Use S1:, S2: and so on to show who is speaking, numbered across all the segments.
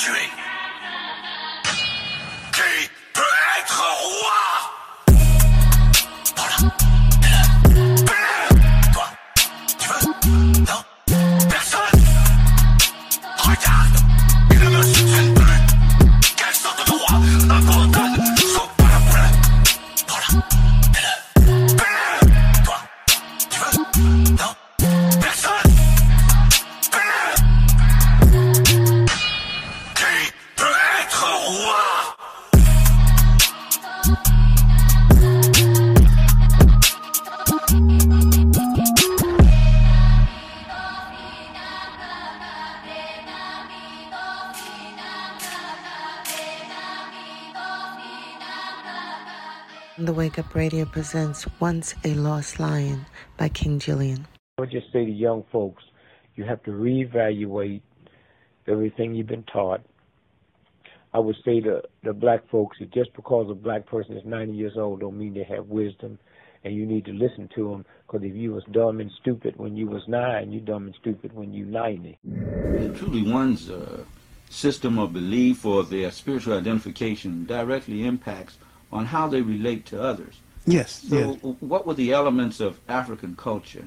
S1: tuer.
S2: The Radio presents Once a Lost Lion by King Julian.
S3: I would just say to young folks, you have to reevaluate everything you've been taught. I would say to the black folks that just because a black person is 90 years old don't mean they have wisdom, and you need to listen to them. Because if you was dumb and stupid when you was nine, you dumb and stupid when you 90.
S4: And truly, one's uh, system of belief or their spiritual identification directly impacts on how they relate to others.
S5: Yes,
S4: So,
S5: yes.
S4: what were the elements of African culture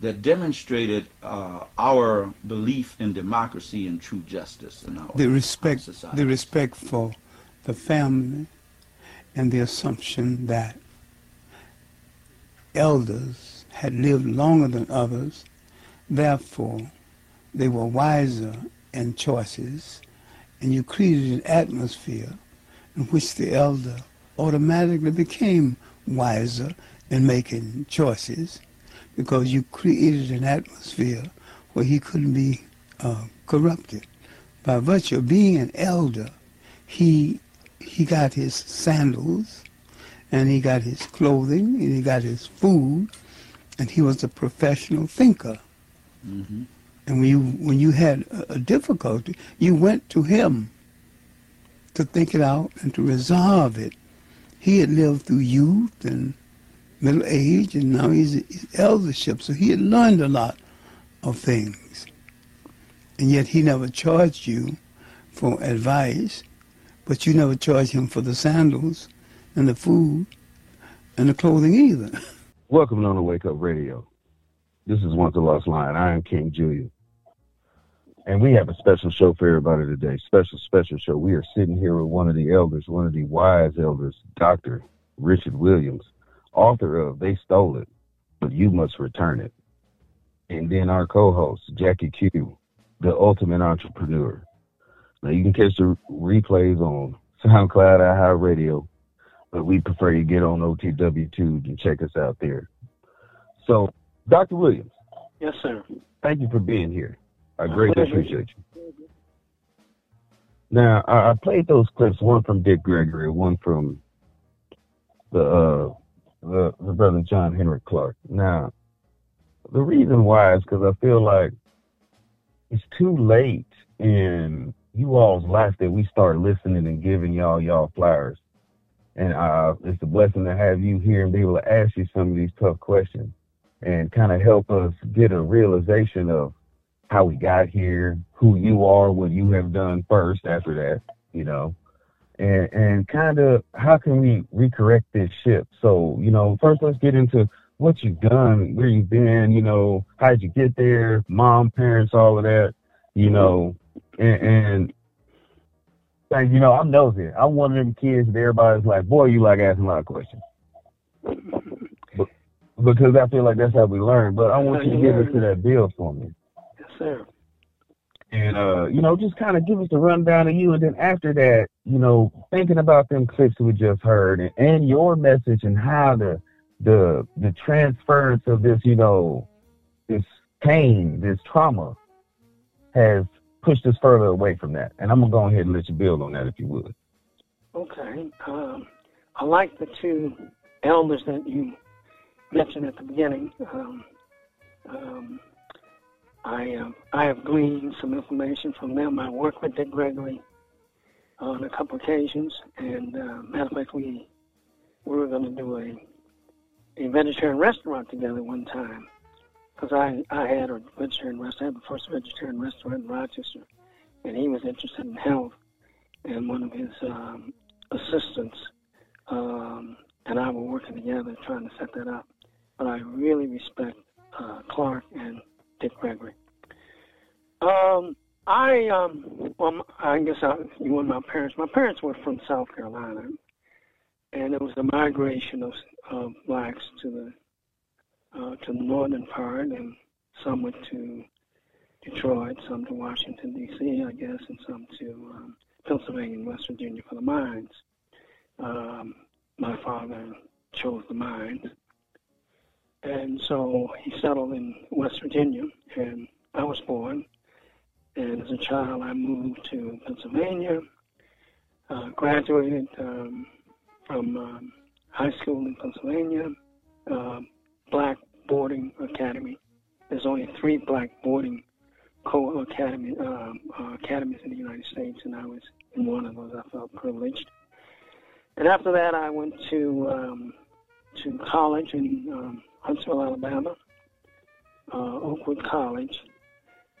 S4: that demonstrated uh, our belief in democracy and true justice in our
S5: The respect,
S4: society?
S5: the respect for the family, and the assumption that elders had lived longer than others, therefore they were wiser in choices, and you created an atmosphere in which the elder automatically became wiser in making choices because you created an atmosphere where he couldn't be uh, corrupted. By virtue of being an elder, he he got his sandals, and he got his clothing, and he got his food, and he was a professional thinker.
S4: Mhm.
S5: And when you when you had a, a difficulty, you went to him to think it out and to resolve it. He had lived through youth and middle age, and now he's, he's eldership, so he had learned a lot of things. And yet he never charged you for advice, but you never charged him for the sandals and the food and the clothing either.
S6: Welcome on the Wake Up Radio. This is Once a Lost Lion. I am King Julian. And we have a special show for everybody today. Special, special show. We are sitting here with one of the elders, one of the wise elders, Dr. Richard Williams, author of They Stole It, but You Must Return It. And then our co-host, Jackie Q, the ultimate entrepreneur. Now you can catch the replays on SoundCloud, iHeartRadio, but we prefer you get on OTW2 and check us out there. So, Dr. Williams,
S3: Yes, sir.
S6: thank you for being here. I greatly appreciate you. Now, I, I played those clips, one from Dick Gregory, one from the uh, the, the brother John Henrik Clarke. Now, the reason why is because I feel like it's too late in you all's life that we start listening and giving y'all y'all flowers. And uh, it's a blessing to have you here and be able to ask you some of these tough questions and kind of help us get a realization of how we got here, who you are, what you have done first after that, you know, and and kind of how can we recorrect this ship. So, you know, first let's get into what you've done, where you've been, you know, how'd you get there, mom, parents, all of that, you know, and, and and, you know, I'm nosy. I'm one of them kids that everybody's like, boy, you like asking a lot of questions. Because I feel like that's how we learn. But I want you to get into that bill for me.
S3: Sir.
S6: And uh, you know, just kind of give us a rundown of you, and then after that, you know, thinking about them clips we just heard, and, and your message, and how the the the transference of this, you know, this pain, this trauma, has pushed us further away from that. And I'm gonna go ahead and let you build on that, if you would.
S7: Okay. Um, I like the two elders that you mentioned at the beginning. Um, um, I uh, I have gleaned some information from them. I worked with Dick Gregory on a couple occasions, and uh, matter of fact, we we were going to do a a vegetarian restaurant together one time because I I had a vegetarian restaurant. The first vegetarian restaurant in Rochester, and he was interested in health. And one of his um, assistants um, and I were working together trying to set that up. But I really respect uh, Clarke and Dick Gregory. Um, I um, well, I guess I, you were my parents. My parents were from South Carolina, and it was the migration of, of blacks to the uh, to the northern part, and some went to Detroit, some to Washington D.C., I guess, and some to um, Pennsylvania and West Virginia for the mines. Um, my father chose the mines, and so he settled in West Virginia, and I was born. And as a child, I moved to Pennsylvania, uh, graduated um, from um, high school in Pennsylvania, uh, black boarding academy. There's only three black boarding co academy um, uh, academies in the United States, and I was in one of those. I felt privileged. And after that, I went to um, to college in um, Huntsville, Alabama, uh, Oakwood College,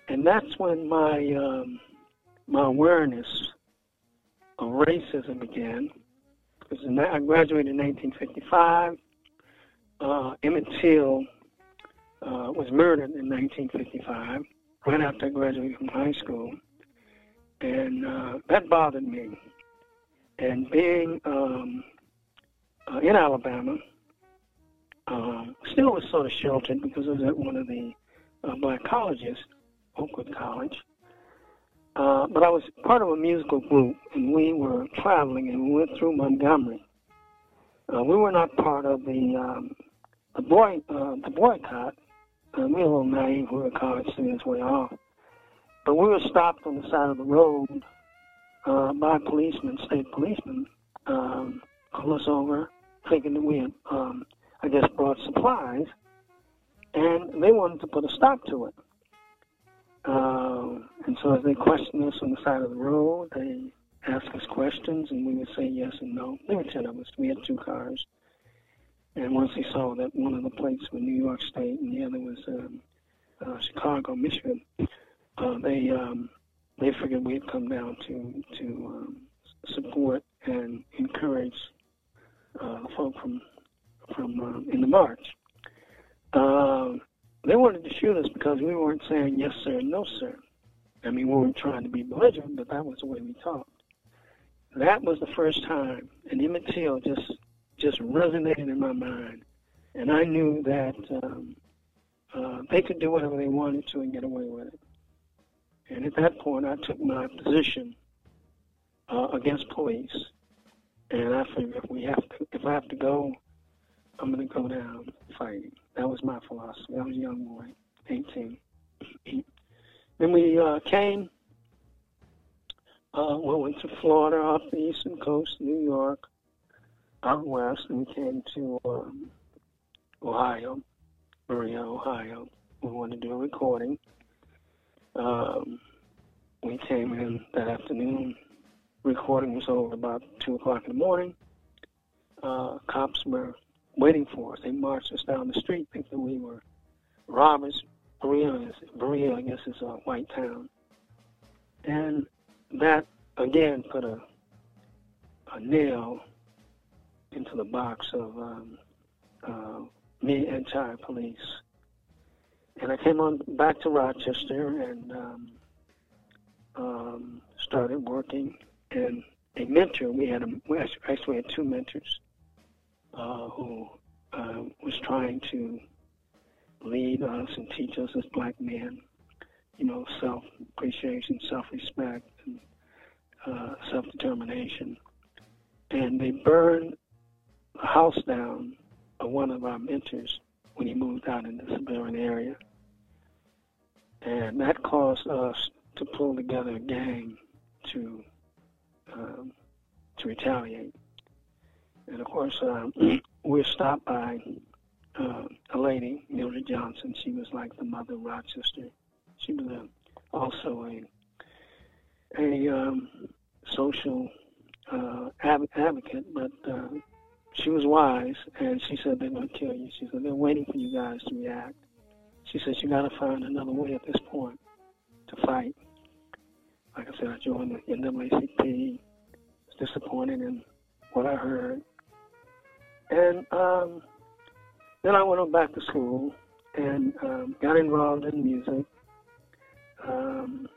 S7: and that's when my um, my awareness of racism began. Because I graduated in 1955. Uh, Emmett Till uh, was murdered in 1955, right after I graduated from high school, and uh, that bothered me. And being um, uh, in Alabama, um, still was sort of sheltered because I was at one of the uh, black colleges, Oakwood College. Uh, but I was part of a musical group, and we were traveling, and we went through Montgomery. Uh, we were not part of the um, the boy uh, the boycott. Uh, we were a little naive. We were college students way off, but we were stopped on the side of the road uh, by policemen, state policemen, um, pulled us over, thinking that we had, um, I guess, brought supplies, and they wanted to put a stop to it. Uh, and so as they questioned us on the side of the road, they asked us questions, and we would say yes and no. There were ten of us. We had two cars. And once they saw that one of the plates was New York State and the other was um, uh, Chicago, Michigan, uh, they um, they figured we'd come down to to um, support and encourage uh, the folk from from um, in the march. Um, they wanted to shoot us because we weren't saying yes sir and no sir. I mean, we weren't trying to be belligerent, but that was the way we talked. That was the first time, and Emmett Till just just resonated in my mind, and I knew that um, uh, they could do whatever they wanted to and get away with it. And at that point, I took my position uh, against police, and I figured if we have to, if I have to go, I'm to go down fighting. That was my philosophy. I was a young boy, 18. then we uh, came. Uh, we went to Florida, off the eastern coast, New York, out west, and we came to um, Ohio, Berea, Ohio. We wanted to do a recording. Um, we came in that afternoon. Recording was over about 2 o'clock in the morning. Uh, cops were waiting for us. They marched us down the street thinking we were robbers. Berea, Berea I guess, is a white town. And that, again, put a, a nail into the box of um, uh, me anti-police. And I came on back to Rochester and um, um, started working. And a mentor, we had a, we actually had two mentors uh, who uh, was trying to lead us and teach us as black men, you know, self-appreciation, self-respect, and uh, self-determination. And they burned a house down of one of our mentors when he moved out in the suburban area. And that caused us to pull together a gang to um, to retaliate. And of course, um, we're stopped by uh, a lady, Mildred Johnson. She was like the mother of Rochester. She was a, also a a um, social uh, advocate, but uh, she was wise, and she said they're going to kill you. She said they're waiting for you guys to react. She said you got to find another way at this point to fight. like I said, I joined the NAACP. Was disappointed in what I heard, and um, then I went on back to school and um, got involved in music. Um,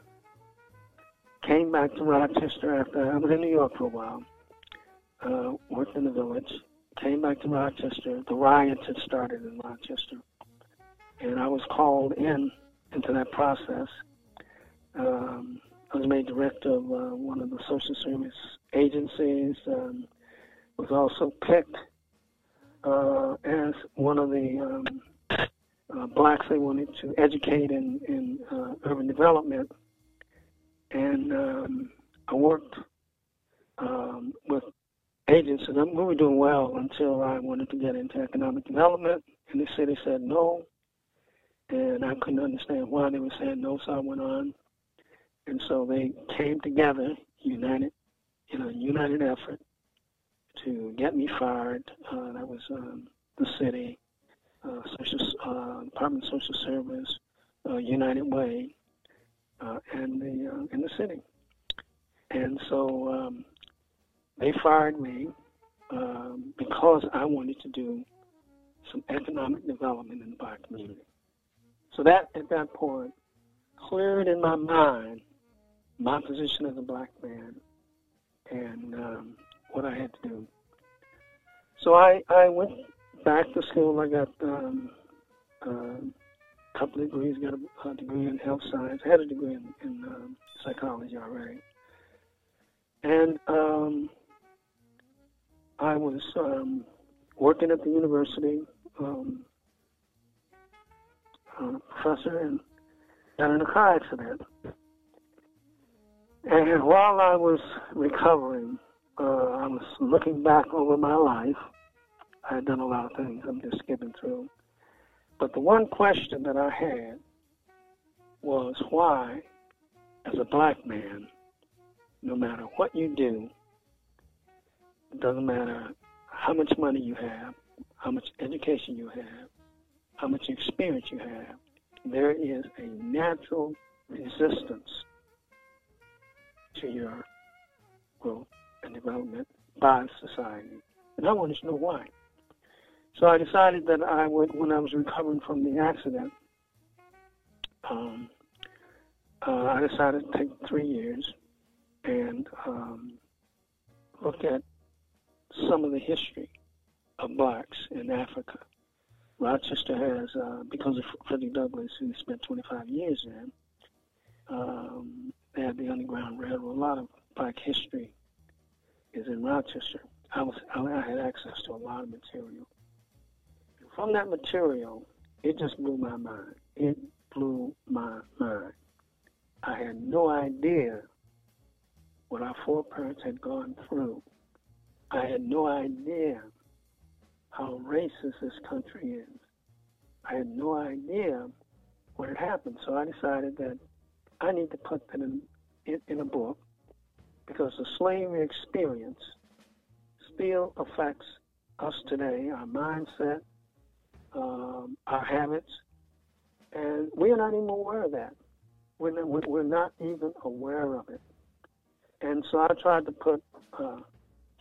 S7: came back to Rochester after I was in New York for a while. Uh, worked in the village. Came back to Rochester. The riots had started in Rochester, and I was called in into that process. Um, I was made director of uh, one of the social service agencies. Um, was also picked uh, as one of the um, uh, blacks they wanted to educate in, in uh, urban development. And um, I worked um, with agencies, and we were doing well until I wanted to get into economic development. And the city said no. And I couldn't understand why they were saying no, so I went on. And so they came together, united, in a united effort to get me fired. Uh, that was um, the city, uh, social, uh, Department of Social Service, uh, United Way, uh, and the uh, in the city. And so um, they fired me um, because I wanted to do some economic development in the black community. So that at that point cleared in my mind my position as a black man and um, what I had to do. So I, I went back to school. I got um, uh, a couple of degrees, got a, a, degree in health science, I had a degree in, in um, psychology already. And um, I was um, working at the university, um, a professor, and got in a car accident. And while I was recovering, uh, I was looking back over my life. I had done a lot of things. I'm just skipping through. But the one question that I had was why, as a black man, no matter what you do, it doesn't matter how much money you have, how much education you have, how much experience you have, there is a natural resistance to your growth and development by society. And I wanted to know why. So I decided that I would, when I was recovering from the accident, um, uh, I decided to take three years and um, look at some of the history of blacks in Africa. Rochester has, uh, because of Frederick Douglass, who spent 25 years there, um, they had the Underground Railroad. A lot of black history is in Rochester. I was I had access to a lot of material. And from that material, it just blew my mind. It blew my mind. I had no idea what our foreparents had gone through. I had no idea how racist this country is. I had no idea what had happened. So I decided that I need to put that in, in, in a book because the slavery experience still affects us today, our mindset, um, our habits, and we are not even aware of that. We're not, we're not even aware of it. And so I tried to put uh,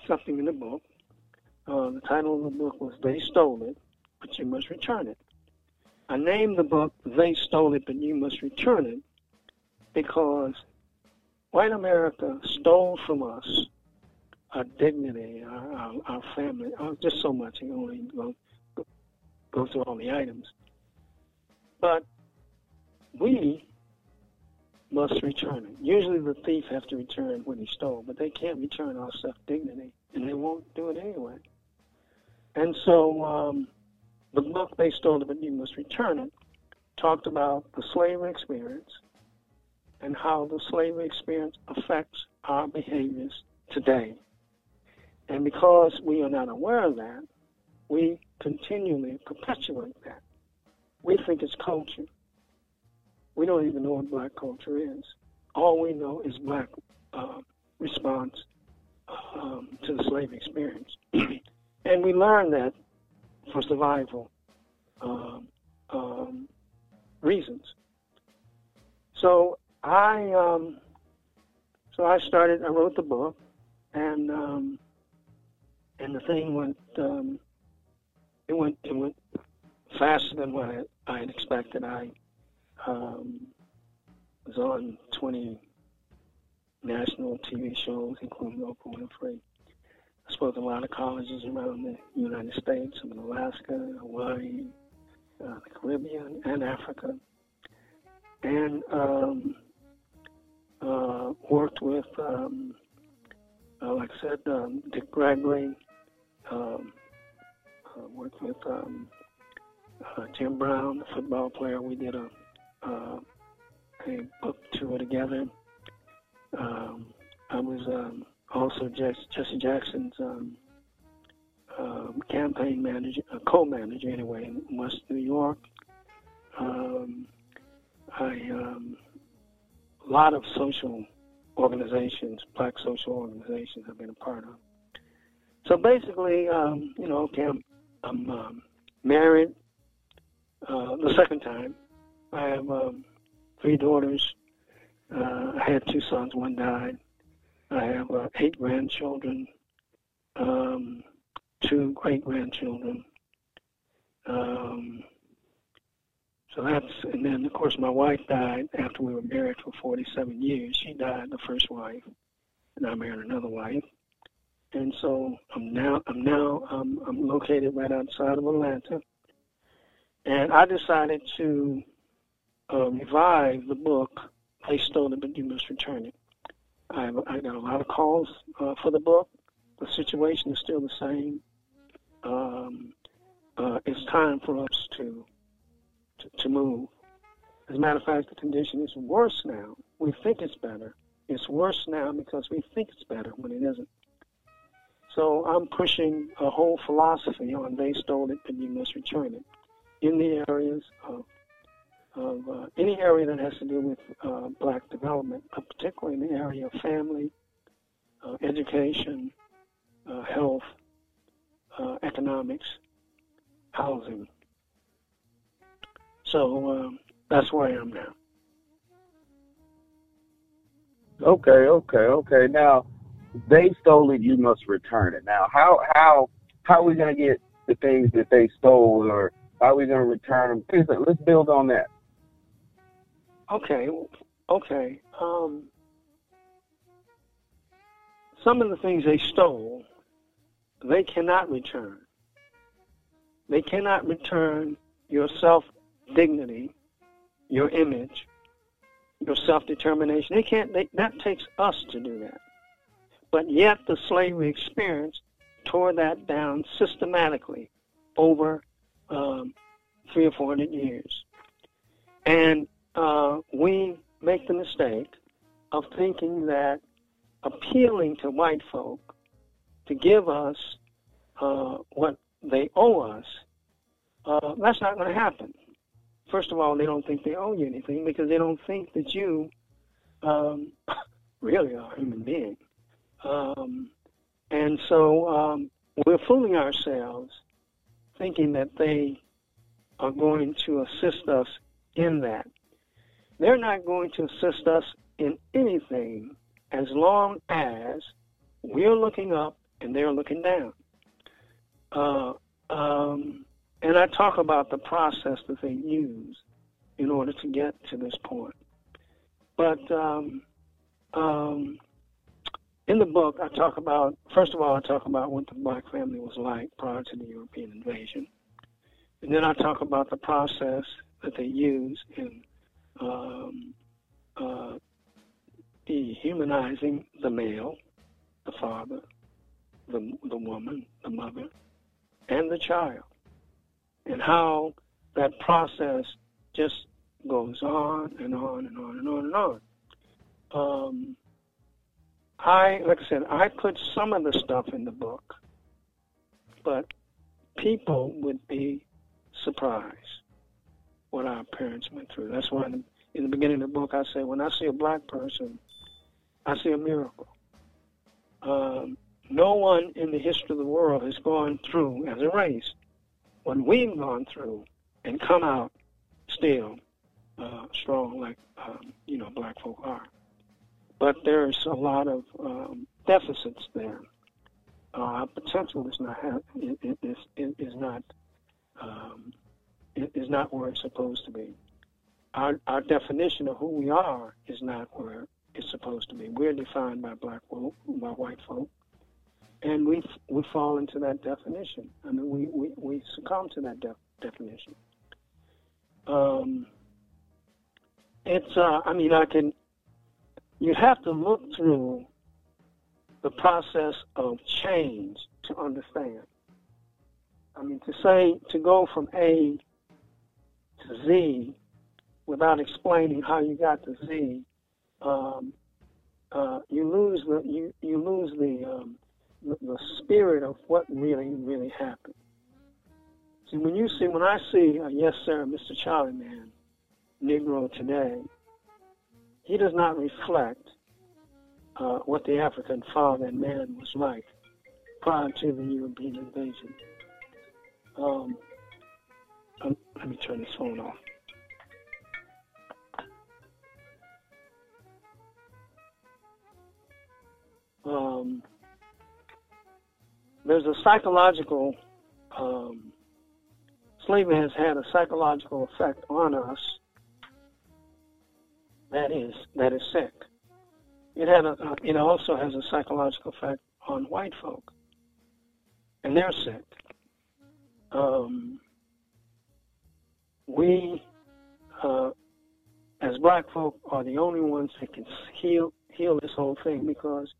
S7: something in the book. Uh, the title of the book was They Stole It, But You Must Return It. I named the book They Stole It, But You Must Return It because white America stole from us our dignity, our, our, our family, our, just so much. You only go, go through all the items. But we must return it. Usually the thief has to return what he stole, but they can't return our self-dignity, and they won't do it anyway. And so um, the book they stole but you must return it, talked about the slavery experience, and how the slavery experience affects our behaviors today. And because we are not aware of that, we continually perpetuate that. We think it's culture. We don't even know what black culture is. All we know is black uh, response um, to the slave experience. and we learn that for survival um, um, reasons. So I um, so I started. I wrote the book, and um, and the thing went. Um, it went. It went faster than what I, I had expected. I um, was on 20 national TV shows, including Oprah Winfrey. I spoke at a lot of colleges around the United States, some in Alaska, Hawaii, uh, the Caribbean, and Africa. And um, uh, worked with, um, uh, like I said, um, Dick Gregory, um, uh, worked with um, uh, Jim Brown, the football player. We did a, uh, a book tour together. Um, I was um, also Jesse, Jackson's um, um, campaign manager, uh, co-manager anyway, in West New York. Um, I um, a lot of social organizations, black social organizations, I've been a part of. So basically, um, you know, okay, I'm, I'm um, married uh, the second time. I have um, three daughters. Uh, I had two sons, one died. I have uh, eight grandchildren, um, two great grandchildren. Um, so that's, and then of course my wife died after we were married for 47 years. She died, the first wife, and I married another wife. And so I'm now, I'm now, um, I'm located right outside of Atlanta, and I decided to uh, revive the book. They stole it, but you must return it. I, I got a lot of calls uh, for the book. The situation is still the same. Um, uh, it's time for us to, to, move. As a matter of fact, the condition is worse now. We think it's better. It's worse now because we think it's better when it isn't. So I'm pushing a whole philosophy on they stole it, and you must return it in the areas of of uh, any area that has to do with uh, black development, but particularly in the area of family, uh, education, uh, health, uh, economics, housing. So um, that's where I am now.
S6: Okay, okay, okay. Now they stole it. You must return it. Now, how how how are we gonna get the things that they stole, or how are we gonna return them? Please, let's build on that.
S7: Okay, okay. Um, some of the things they stole, they cannot return. They cannot return your self dignity, your image, your self determination. They can't. They, that takes us to do that. But yet, the slavery experience tore that down systematically over um, three or four hundred years, and uh, we make the mistake of thinking that appealing to white folk to give us uh, what they owe us, uh, that's not going to happen. First of all, they don't think they owe you anything because they don't think that you um, really are a human being. Um, and so um, we're fooling ourselves thinking that they are going to assist us in that. They're not going to assist us in anything as long as we're looking up and they're looking down. Uh, um, and I talk about the process that they use in order to get to this point. But um, um, in the book, I talk about, first of all, I talk about what the black family was like prior to the European invasion. And then I talk about the process that they use in um, uh, dehumanizing the male, the father, the, the woman, the mother, and the child, and how that process just goes on and on and on and on and on. Um, I, like I said, I put some of the stuff in the book, but people would be surprised what our parents went through. That's why in the, in the beginning of the book I say, when I see a black person, I see a miracle. Um, no one in the history of the world has gone through, as a race, what we've gone through and come out still uh, strong like, um, you know, black folk are. but there's a lot of um, deficits there. Uh, our potential is not is, is, is not um, is not where it's supposed to be. Our our definition of who we are is not where it's supposed to be. We're defined by black folk, by white folk, and we we fall into that definition. I mean, we we, we succumb to that de- definition. Um, it's uh, I mean, I can. You have to look through the process of change to understand. I mean, to say to go from A to Z without explaining how you got to Z, um, uh, you lose the you, you lose the, um, the spirit of what really really happened. See, when you see when I see a yes sir, Mr. Charlie Man, Negro today, he does not reflect uh, what the African father and man was like prior to the European invasion. Um, um, let me turn this phone off. Um, there's a psychological, um, slavery has had a psychological effect on us that is, that is sick. It had a, uh, it also has a psychological effect on white folk, and they're sick. Um, we, uh, as black folk, are the only ones that can heal heal this whole thing because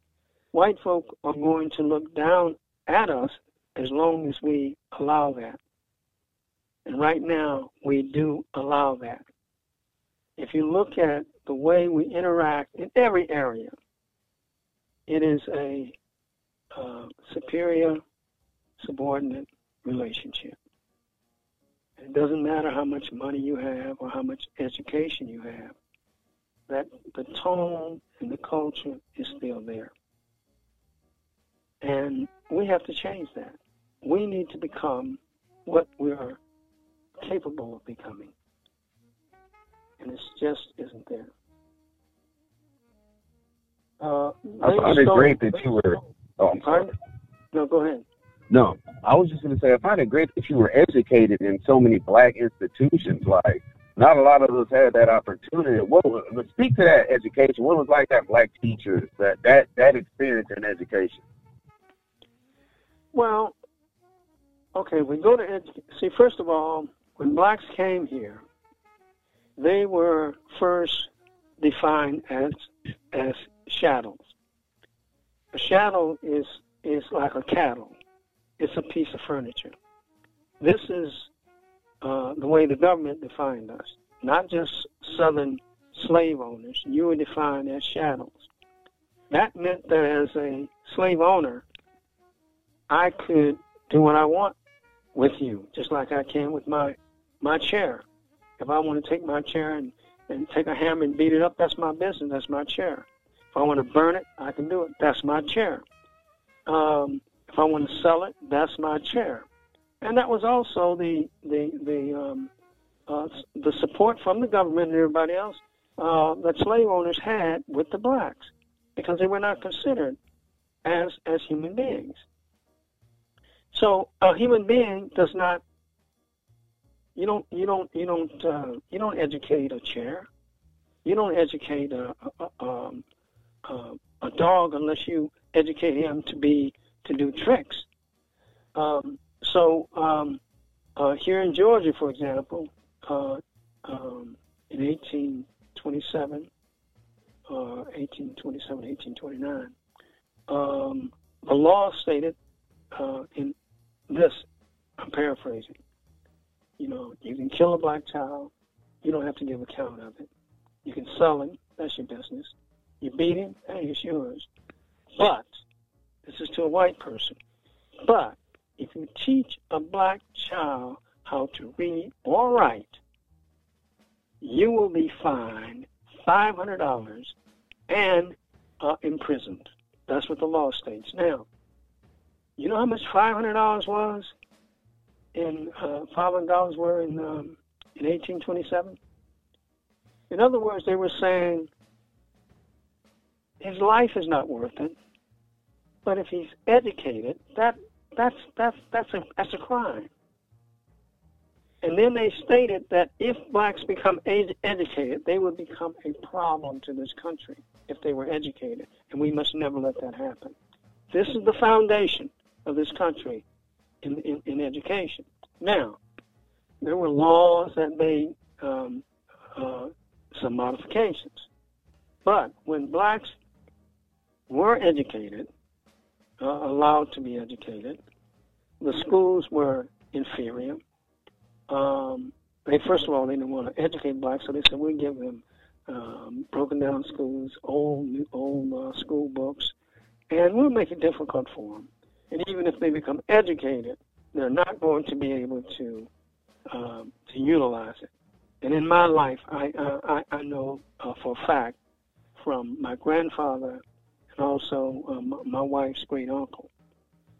S7: white folk are going to look down at us as long as we allow that. And right now, we do allow that. If you look at the way we interact in every area, it is a uh, superior subordinate relationship. It doesn't matter how much money you have or how much education you have, that the tone and the culture is still there. And we have to change that. We need to become what we are capable of becoming. And it just isn't there. Uh,
S6: I find it great that you were. Oh, I'm sorry.
S7: No, go ahead.
S6: No, I was just going to say I find it great that you were educated in so many black institutions. Like, not a lot of us had that opportunity. What was, speak to that education. What was like that black teachers that that that experience in education?
S7: Well, okay, we go to edu- see. First of all, when blacks came here, they were first defined as as chattels. A chattel is is like a cattle. It's a piece of furniture. This is uh, the way the government defined us. Not just Southern slave owners. You were defined as chattels. That meant that as a slave owner, I could do what I want with you, just like I can with my my chair. If I want to take my chair and, and take a hammer and beat it up, that's my business. That's my chair. If I want to burn it, I can do it. That's my chair. Um, if I want to sell it, that's my chair. And that was also the the the um, uh, the support from the government and everybody else uh, that slave owners had with the blacks, because they were not considered as as human beings. So a human being does not. You don't. You don't. You don't. Uh, you don't educate a chair. You don't educate a a, a, um, a, a dog unless you educate him to be to do tricks. Um, so um, uh, here in Georgia, for example, uh, um, in 1827, uh, 1827, 1829, um, the law stated uh, in this, I'm paraphrasing, you know, you can kill a black child, you don't have to give account of it. You can sell him, that's your business. You beat him, hey, it's yours. But, this is to a white person, but if you teach a black child how to read or write, you will be fined $500 and uh, imprisoned. That's what the law states. Now, you know how much $500 was in uh, $500 were in um, in 1827? In other words, they were saying his life is not worth it. But if he's educated, that that's that's that's a that's a crime. And then they stated that if blacks become ed- educated, they would become a problem to this country if they were educated, and we must never let that happen. This is the foundation of this country in in, in education. Now, there were laws that made um, uh, some modifications, but when blacks were educated, uh, allowed to be educated, the schools were inferior. Um, they first of all they didn't want to educate blacks, so they said we'll give them um, broken down schools, old old uh, school books, and we'll make it difficult for them. And even if they become educated, they're not going to be able to um, to utilize it. And in my life, I I, I know uh, for a fact from my grandfather and also um, my wife's great uncle.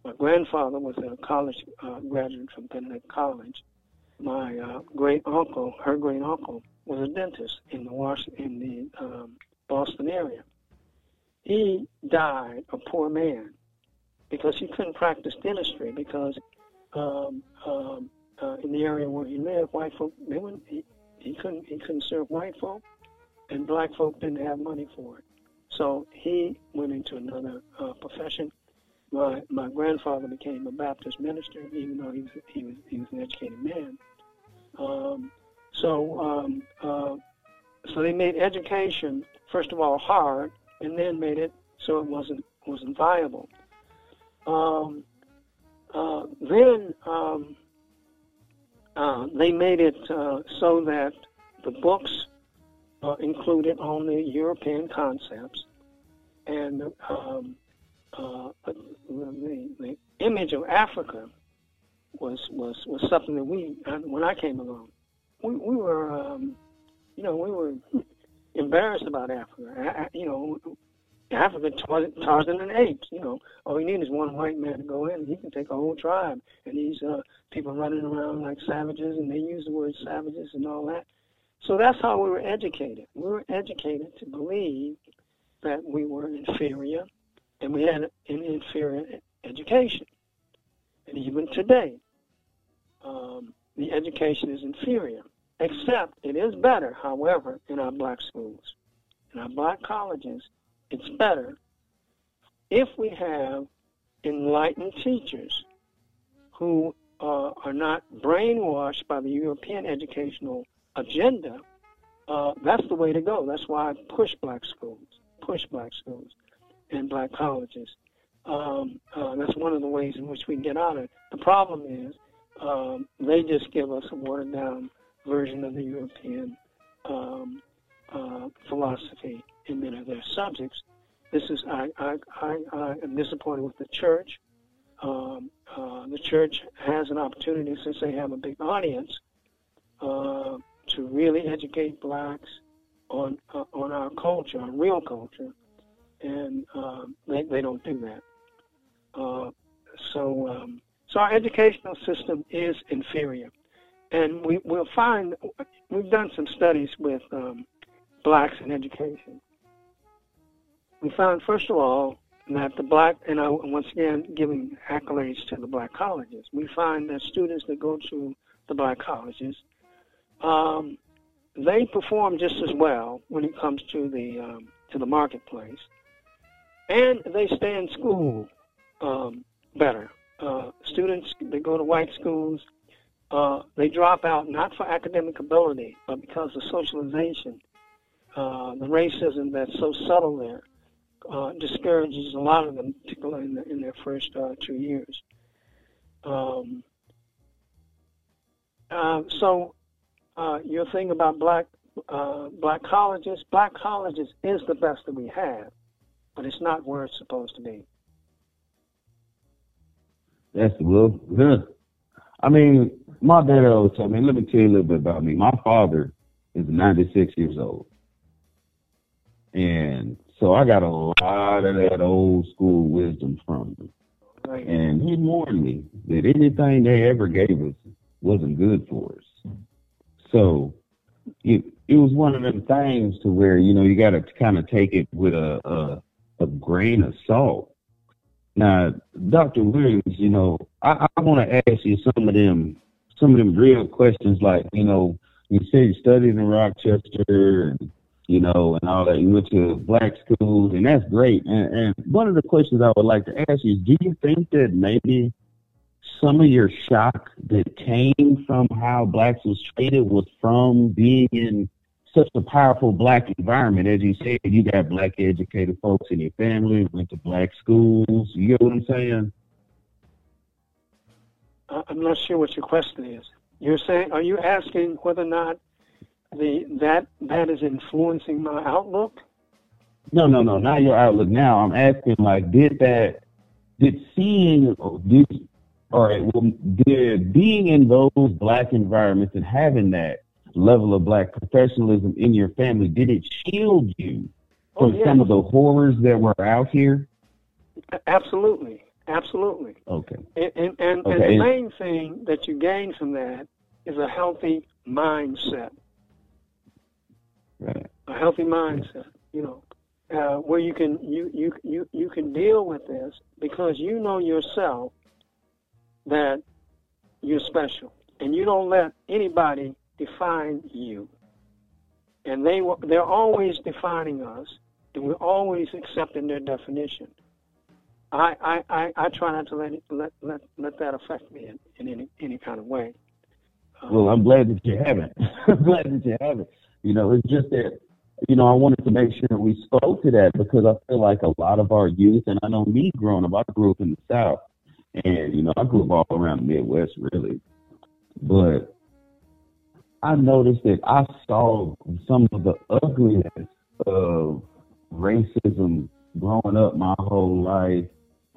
S7: My grandfather was a college uh, graduate from Benedict College. My uh, great uncle, her great uncle, was a dentist in the Was- in the um, Boston area. He died a poor man because he couldn't practice dentistry because um, um, uh, in the area where he lived, white folk they wouldn't, he, he couldn't he couldn't serve white folk, and black folk didn't have money for it. So he went into another uh, profession. My my grandfather became a Baptist minister, even though he was he was he was an educated man. Um, so um, uh, so they made education first of all hard, and then made it so it wasn't wasn't viable. Um, uh, then um, uh, they made it uh, so that the books uh, included only European concepts, and um, uh, the, the image of Africa was was was something that we when I came along, we, we were um, you know we were embarrassed about Africa. I, you know, Africa, Tarzan and apes. You know, all you need is one white man to go in, and he can take a whole tribe. And these uh, people running around like savages, and they use the word savages and all that. So that's how we were educated. We were educated to believe that we were inferior, and we had an inferior education. And even today, um, the education is inferior. Except it is better, however, in our black schools. In our black colleges, it's better if we have enlightened teachers who uh, are not brainwashed by the European educational agenda. Uh, that's the way to go. That's why I push black schools, push black schools and black colleges. Um, uh, that's one of the ways in which we get out of it. The problem is um, they just give us a watered down version of the European um, uh, philosophy in many of their subjects. This is I, I, I, I am disappointed with the church. Um, uh, the church has an opportunity since they have a big audience uh, to really educate blacks on uh, on our culture, on real culture, and um, they they don't do that. Uh, so um, so our educational system is inferior, and we will find we've done some studies with um, blacks in education. We found first of all that the black, and I once again giving accolades to the black colleges, we find that students that go to the black colleges um, they perform just as well when it comes to the um, to the marketplace, and they stay in school um, better. Uh, students that go to white schools, uh, they drop out not for academic ability, but because of socialization. Uh, the racism that's so subtle there uh, discourages a lot of them, particularly in, the, in their first uh, two years. Um, uh, so uh, your thing about black uh, black colleges, black colleges is the best that we have, but it's not where it's supposed to be.
S6: That's well, good. I mean, my dad always told me. Let me tell you a little bit about me. My father is 96 years old, and so I got a lot of that old school wisdom from him.
S7: Right.
S6: And he warned me that anything they ever gave us wasn't good for us. So it it was one of them things to where you know you got to kind of take it with a, a a grain of salt. Now, Dr. Williams, you know, I, I want to ask you some of them, some of them real questions, like you know, you said you studied in Rochester, and you know, and all that. You went to black schools, and that's great. And, and one of the questions I would like to ask you is, do you think that maybe some of your shock that came from how blacks was treated was from being in such a powerful black environment. As you said, you got black educated folks in your family, went to black schools. You get what I'm saying?
S7: I'm not sure what your question is. You're saying, are you asking whether or not the that that is influencing my outlook?
S6: No, no, no, not your outlook. Now I'm asking, like, did that, did seeing, did, all right, well, did being in those black environments and having that level of black professionalism in your family, did it shield you oh, from oh, some of the horrors that were out here?
S7: Absolutely, absolutely.
S6: Okay.
S7: And and, and, okay. and the main thing that you gain from that is a healthy mindset.
S6: Right.
S7: A healthy mindset, you know, uh, where you can you, you you you can deal with this because you know yourself that you're special, and you don't let anybody define you. And they they're always defining us, and we're always accepting their definition. I, I, I, I try not to let, it, let let let that affect me in, in any any kind of way.
S6: Well, I'm glad that you haven't. I'm glad that you haven't. You know, it's just that you know I wanted to make sure that we spoke to that because I feel like a lot of our youth, and I know me growing up, I grew up in the South, and you know I grew up all around the Midwest really, but I noticed that I saw some of the ugliness of racism growing up my whole life.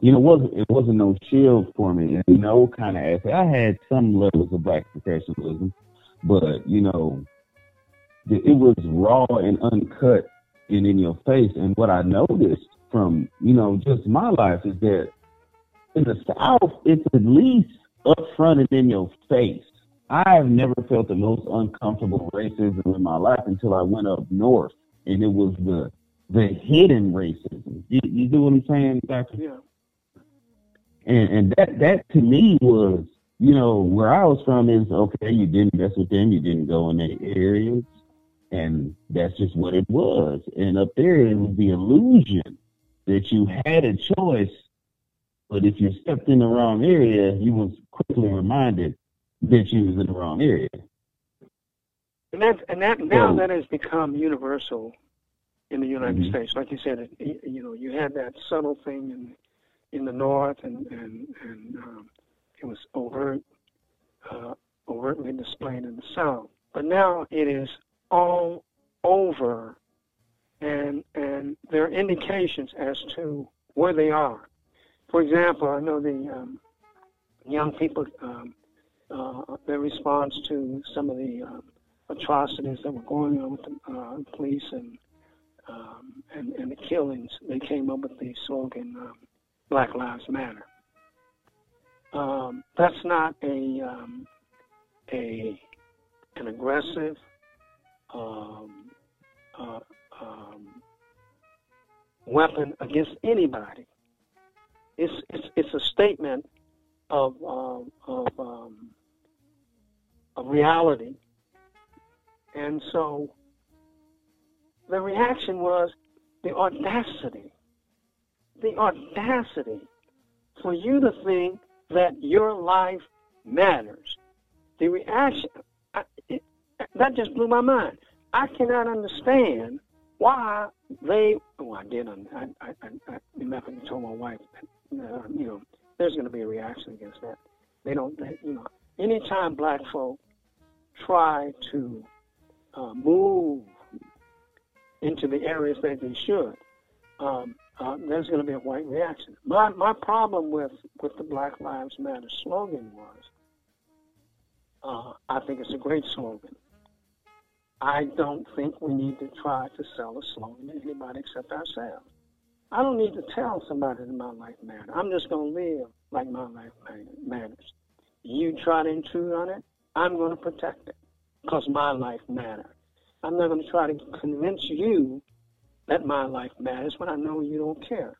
S6: You know, it wasn't it wasn't no shield for me in no kind of aspect. I had some levels of black professionalism, but you know, it was raw and uncut and in your face. And what I noticed from you know just my life is that in the South, it's at least upfront and in your face. I've never felt the most uncomfortable racism in my life until I went up north, and it was the the hidden racism. You, you do what I'm saying, Doctor?
S7: Yeah.
S6: And and that that to me was, you know, where I was from is okay. You didn't mess with them. You didn't go in their areas, and that's just what it was. And up there, it was the illusion that you had a choice, but if you stepped in the wrong area, you was quickly reminded that you was in the wrong area.
S7: And that and that now so, that has become universal in the United mm-hmm. States. Like you said, it, you know, you had that subtle thing in in the north, and and and um, it was overt, uh, overtly displayed in the south. But now it is all over, and and there are indications as to where they are. For example, I know the um, young people um, uh, their response to some of the uh, atrocities that were going on with the uh, police and, um, and and the killings, they came up with the slogan um, "Black Lives Matter." Um, that's not a um, a an aggressive um, uh, um, weapon against anybody. It's it's it's a statement of of, of um, of reality. And so the reaction was the audacity, the audacity for you to think that your life matters. The reaction, I, it, that just blew my mind. I cannot understand why they. Oh, I did. I, I, I, I remember I told my wife, uh, you know, there's going to be a reaction against that. They don't, they, you know, anytime black folk try to uh, move into the areas that they should, um, uh, there's going to be a white reaction. My my problem with with the Black Lives Matter slogan was, uh, I think it's a great slogan. I don't think we need to try to sell a slogan to anybody except ourselves. I don't need to tell somebody that my life matters. I'm just going to live like my life matters. You try to intrude on it, I'm going to protect it because my life matters. I'm not going to try to convince you that my life matters when I know you don't care.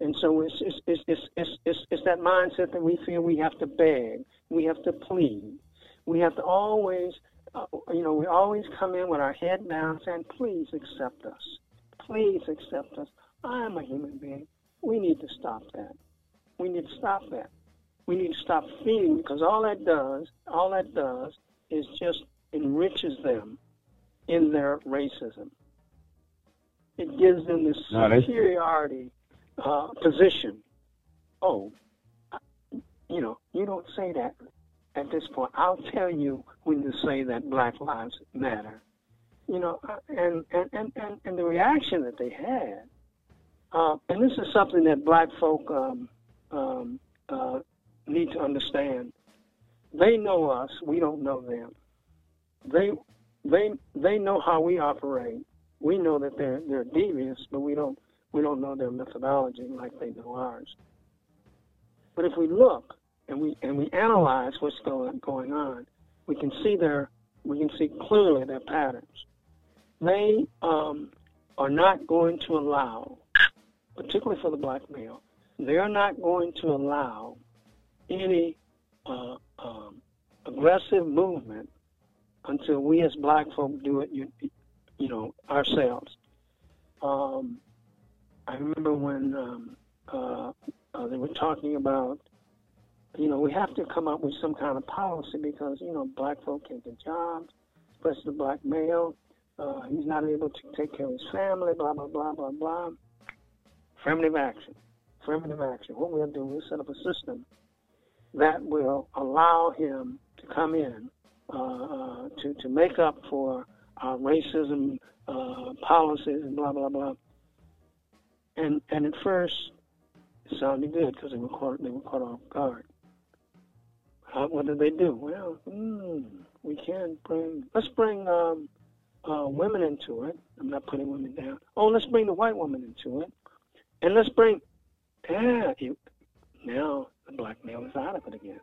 S7: And so it's it's it's it's it's, it's, it's that mindset that we feel we have to beg, we have to plead, we have to always, uh, you know, we always come in with our head down saying, "Please accept us, please accept us. I am a human being." We need to stop that. We need to stop that. We need to stop feeding because all that does, all that does, is just enriches them in their racism. It gives them this superiority uh, position. Oh, you know, you don't say that at this point. I'll tell you when you say that Black Lives Matter. You know, uh, and and and and, and the reaction that they had, uh, and this is something that Black folk um, um, uh, need to understand. They know us. We don't know them. They they they know how we operate. We know that they're they're devious, but we don't we don't know their methodology like they know ours. But if we look and we and we analyze what's going going on, we can see their we can see clearly their patterns. They um, are not going to allow, particularly for the black male, they are not going to allow any uh, um, aggressive movement until we as black folk do it, you, know, ourselves. Um, I remember when um, uh, uh, they were talking about, you know, we have to come up with some kind of policy because, you know, black folk can't get jobs, especially the black male. Uh, he's not able to take care of his family, blah, blah, blah, blah, blah. Affirmative action. Affirmative action. What we'll do is set up a system that will allow him to come in uh, uh, to, to make up for our racism uh, policies and blah, blah, blah. And, and at first, it sounded good because they were caught, they were caught off guard. How, what did they do? Well, hmm, we can't bring, let's bring um, uh, women into it. I'm not putting women down. Oh, let's bring the white woman into it. And let's bring, yeah, you, now the black male is out of it again.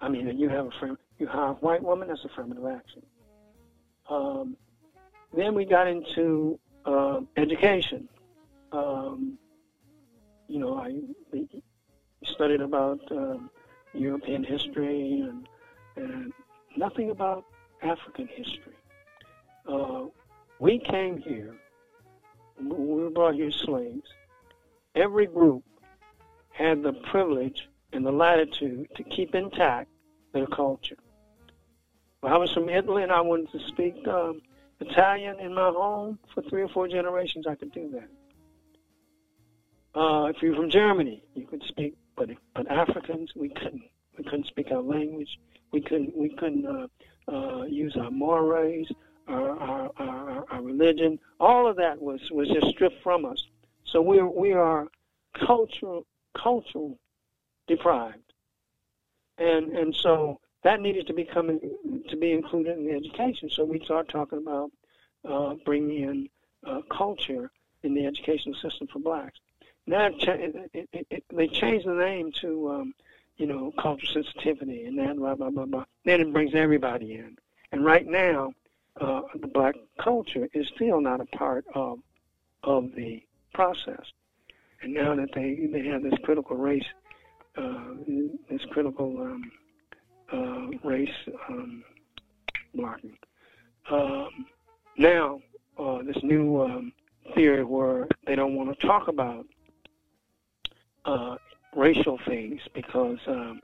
S7: I mean, you have a you have white woman, that's affirmative action. Um, then we got into uh, education. Um, you know, I studied about um, European history and, and nothing about African history. Uh, we came here, we were brought here slaves. Every group had the privilege and the latitude to keep intact their culture. I was from Italy and I wanted to speak um, Italian in my home for three or four generations, I could do that. Uh, if you're from Germany, you could speak, but but Africans, we couldn't. We couldn't speak our language. We couldn't. We couldn't uh, uh, use our mores, our, our, our, our religion. All of that was was just stripped from us. So we we are cultural cultural deprived, and and so that needed to be coming to be included in the education. So we start talking about uh, bringing in uh, culture in the educational system for blacks. Now it, it, it, they changed the name to, um, you know, cultural sensitivity and that blah blah blah blah. Then it brings everybody in. And right now, uh, the black culture is still not a part of of the process. And now that they they have this critical race, uh, this critical um, uh, race um, blocking. Um, now, uh, this new um, theory where they don't want to talk about uh, racial things because um,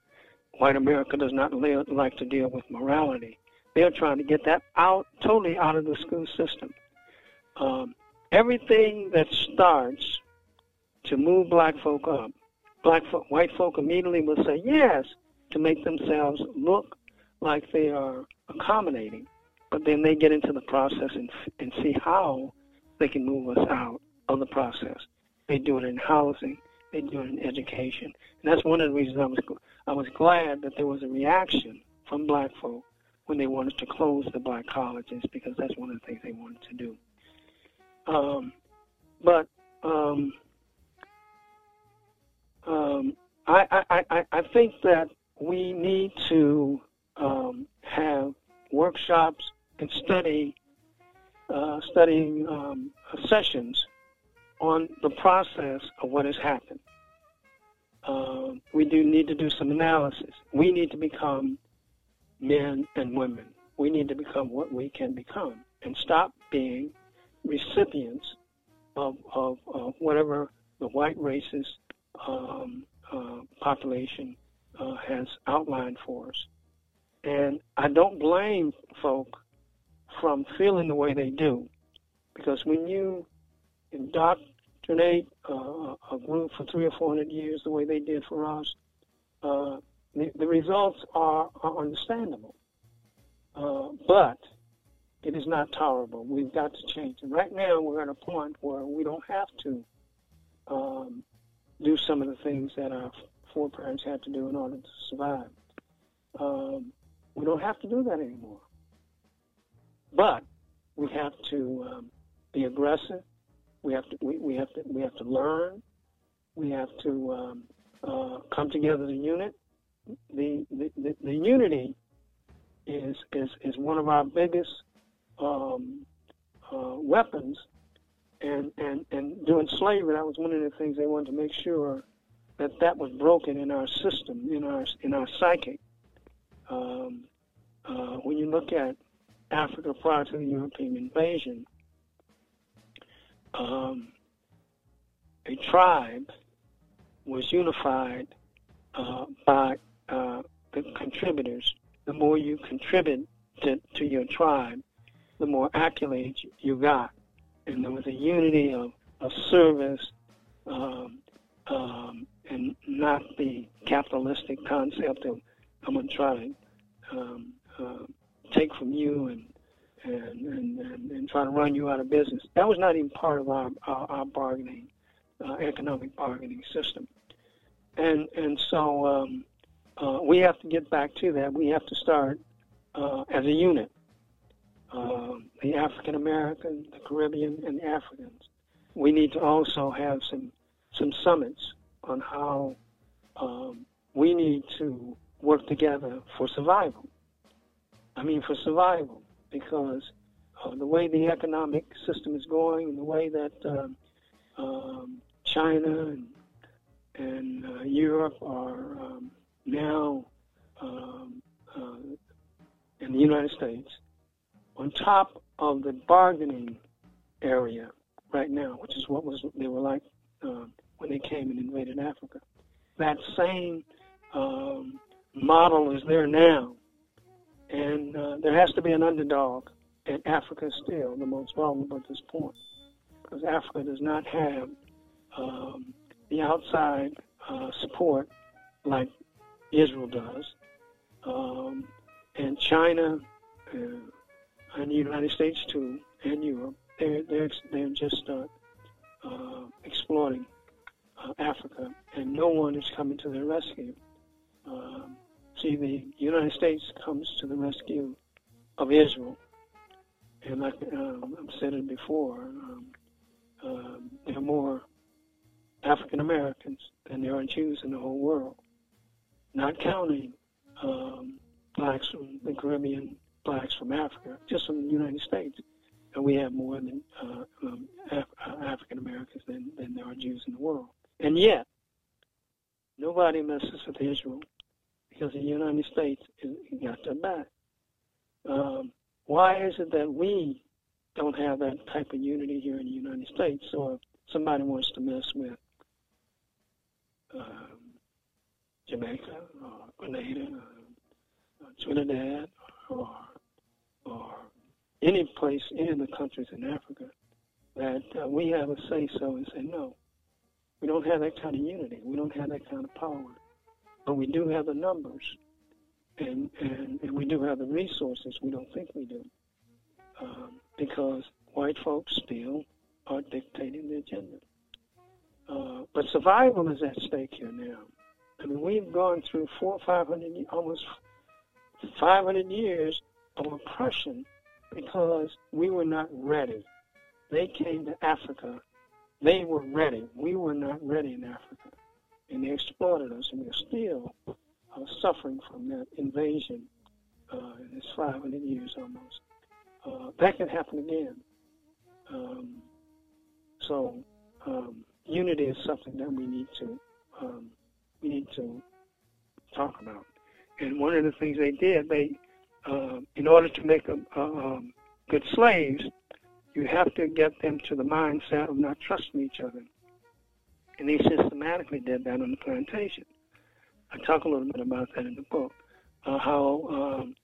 S7: white America does not li- like to deal with morality. They're trying to get that out, totally out of the school system. Um, everything that starts to move black folk up, black folk, white folk immediately will say yes to make themselves look like they are accommodating. But then they get into the process and, and see how they can move us out of the process. They do it in housing, they do it in education, and that's one of the reasons I was I was glad that there was a reaction from black folk when they wanted to close the black colleges because that's one of the things they wanted to do. Um, but um, um, I, I, I, I think that we need to um, have workshops and study uh, studying um, sessions on the process of what has happened. Uh, we do need to do some analysis. We need to become men and women. We need to become what we can become and stop being recipients of, of, of whatever the white racist um, uh, population uh, has outlined for us. And I don't blame folk from feeling the way they do, because when you indoctrinate uh, a group for three or four hundred years the way they did for us, uh, the, the, results are, are understandable. Uh, but it is not tolerable. We've got to change. And right now, we're at a point where we don't have to um, do some of the things that our foreparents had to do in order to survive. Um, we don't have to do that anymore. But we have to um, be aggressive. We have to we, we have to we have to learn. We have to um, uh, come together as a unit. The, the, the, the unity is, is is one of our biggest um, uh, weapons. And, and and during slavery, that was one of the things they wanted to make sure that that was broken in our system, in our in our psyche. Um, uh, when you look at Africa prior to the European invasion, um, a tribe was unified uh, by uh, the contributors. The more you contribute to, to your tribe, the more accolades you got. And there was a unity of, of service um, um, and not the capitalistic concept of I'm going to try to um, uh, take from you and and, and, and, and try to run you out of business. That was not even part of our, our, our bargaining, uh, economic bargaining system. And, and so um, uh, we have to get back to that. We have to start uh, as a unit. Um, the African American, the Caribbean, and the Africans. We need to also have some some summits on how um, we need to work together for survival. I mean, for survival, because uh, the way the economic system is going, and the way that um, um, China and, and uh, Europe are um, now um, uh, in the United States, on top of the bargaining area right now, which is what was they were like um, when they came and invaded Africa. That same um, model is there now and uh, there has to be an underdog, and Africa is still the most vulnerable at this point because Africa does not have um, the outside uh, support like Israel does. Um, and China uh, and the United States too, and Europe, they're, they're, they're just uh, uh, exploiting Africa, and no one is coming to their rescue. Um, See, the United States comes to the rescue of Israel. And like um, I've said it before, um, uh, there are more African Americans than there are Jews in the whole world, not counting um, blacks from the Caribbean, blacks from Africa, just from the United States. And we have more than uh, um, Af- uh, African Americans than, than there are Jews in the world. And yet, nobody messes with Israel because the United States got their back. Um, why is it that we don't have that type of unity here in the United States? So if somebody wants to mess with um, Jamaica or Grenada or, or Trinidad or, or any place, of the countries in Africa, that uh, we have a say so and say no. We don't have that kind of unity. We don't have that kind of power. But we do have the numbers, and, and, and we do have the resources. We don't think we do. Um, because white folks still are dictating the agenda. Uh, but survival is at stake here now. I mean, we've gone through four five hundred, almost 500 years of oppression because we were not ready. They came to Africa. They were ready. We were not ready in Africa and they exploited us, and we're still uh, suffering from that invasion uh, in this 500 years almost. Uh, that can happen again. Um, so um, unity is something that we need to um, we need to talk about. And one of the things they did, they uh, in order to make them uh, um, good slaves, you have to get them to the mindset of not trusting each other. And they systematically did that on the plantation. I talk a little bit about that in the book. Uh, how um,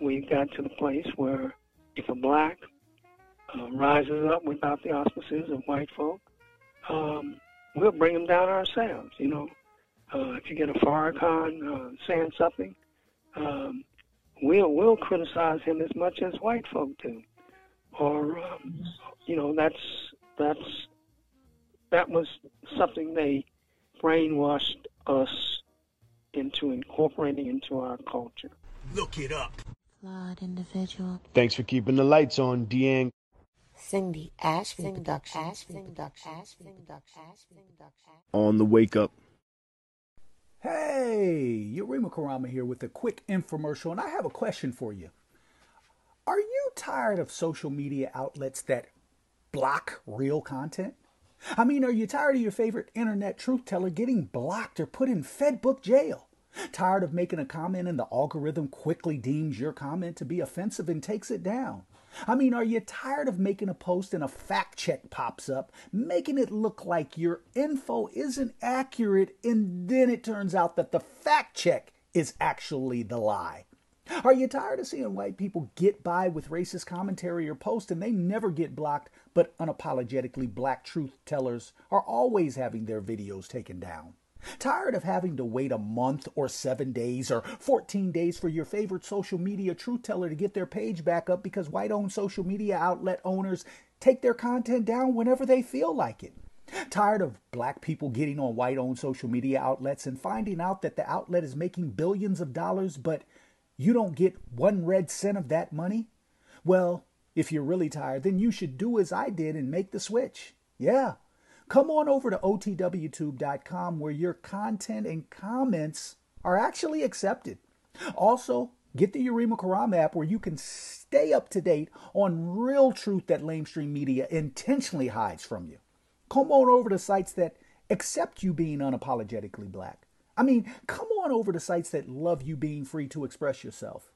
S7: we got to the place where if a black uh, rises up without the auspices of white folk, um, we'll bring them down ourselves. You know, uh, if you get a Farrakhan uh, saying something, um, we'll we'll criticize him as much as white folk do, or um, you know that's that's that was something they brainwashed us into incorporating into our culture.
S1: Look it up.
S2: Flawed individual.
S8: Thanks for keeping the lights on, Deang.
S2: Cindy Ashby Productions.
S8: On the wake up.
S9: Hey, Yurima Karama here with a quick infomercial, and I have a question for you. Are you tired of social media outlets that block real content? I mean, are you tired of your favorite internet truth teller getting blocked or put in Fedbook jail? Tired of making a comment and the algorithm quickly deems your comment to be offensive and takes it down? I mean, are you tired of making a post and a fact check pops up, making it look like your info isn't accurate, and then it turns out that the fact check is actually the lie? Are you tired of seeing white people get by with racist commentary or posts and they never get blocked, but unapologetically black truth tellers are always having their videos taken down? Tired of having to wait a month or seven days or 14 days for your favorite social media truth teller to get their page back up because white owned social media outlet owners take their content down whenever they feel like it? Tired of black people getting on white owned social media outlets and finding out that the outlet is making billions of dollars, but you don't get one red cent of that money? Well, if you're really tired, then you should do as I did and make the switch. Yeah. Come on over to otwtube.com where your content and comments are actually accepted. Also, get the Urema Karam app where you can stay up to date on real truth that lamestream media intentionally hides from you. Come on over to sites that accept you being unapologetically black. I mean, come on over to sites that love you being free to express yourself.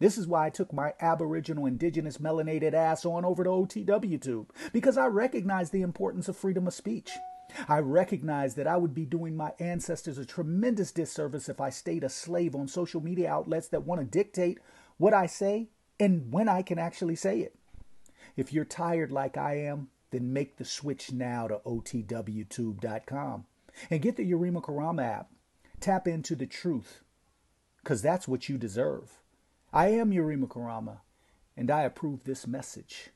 S9: This is why I took my Aboriginal Indigenous melanated ass on over to OTWTube, because I recognize the importance of freedom of speech. I recognize that I would be doing my ancestors a tremendous disservice if I stayed a slave on social media outlets that want to dictate what I say and when I can actually say it. If you're tired like I am, then make the switch now to OTWTube.com and get the Urema Karama app. Tap into the truth, because that's what you deserve. I am Yurima Karama, and I approve this message.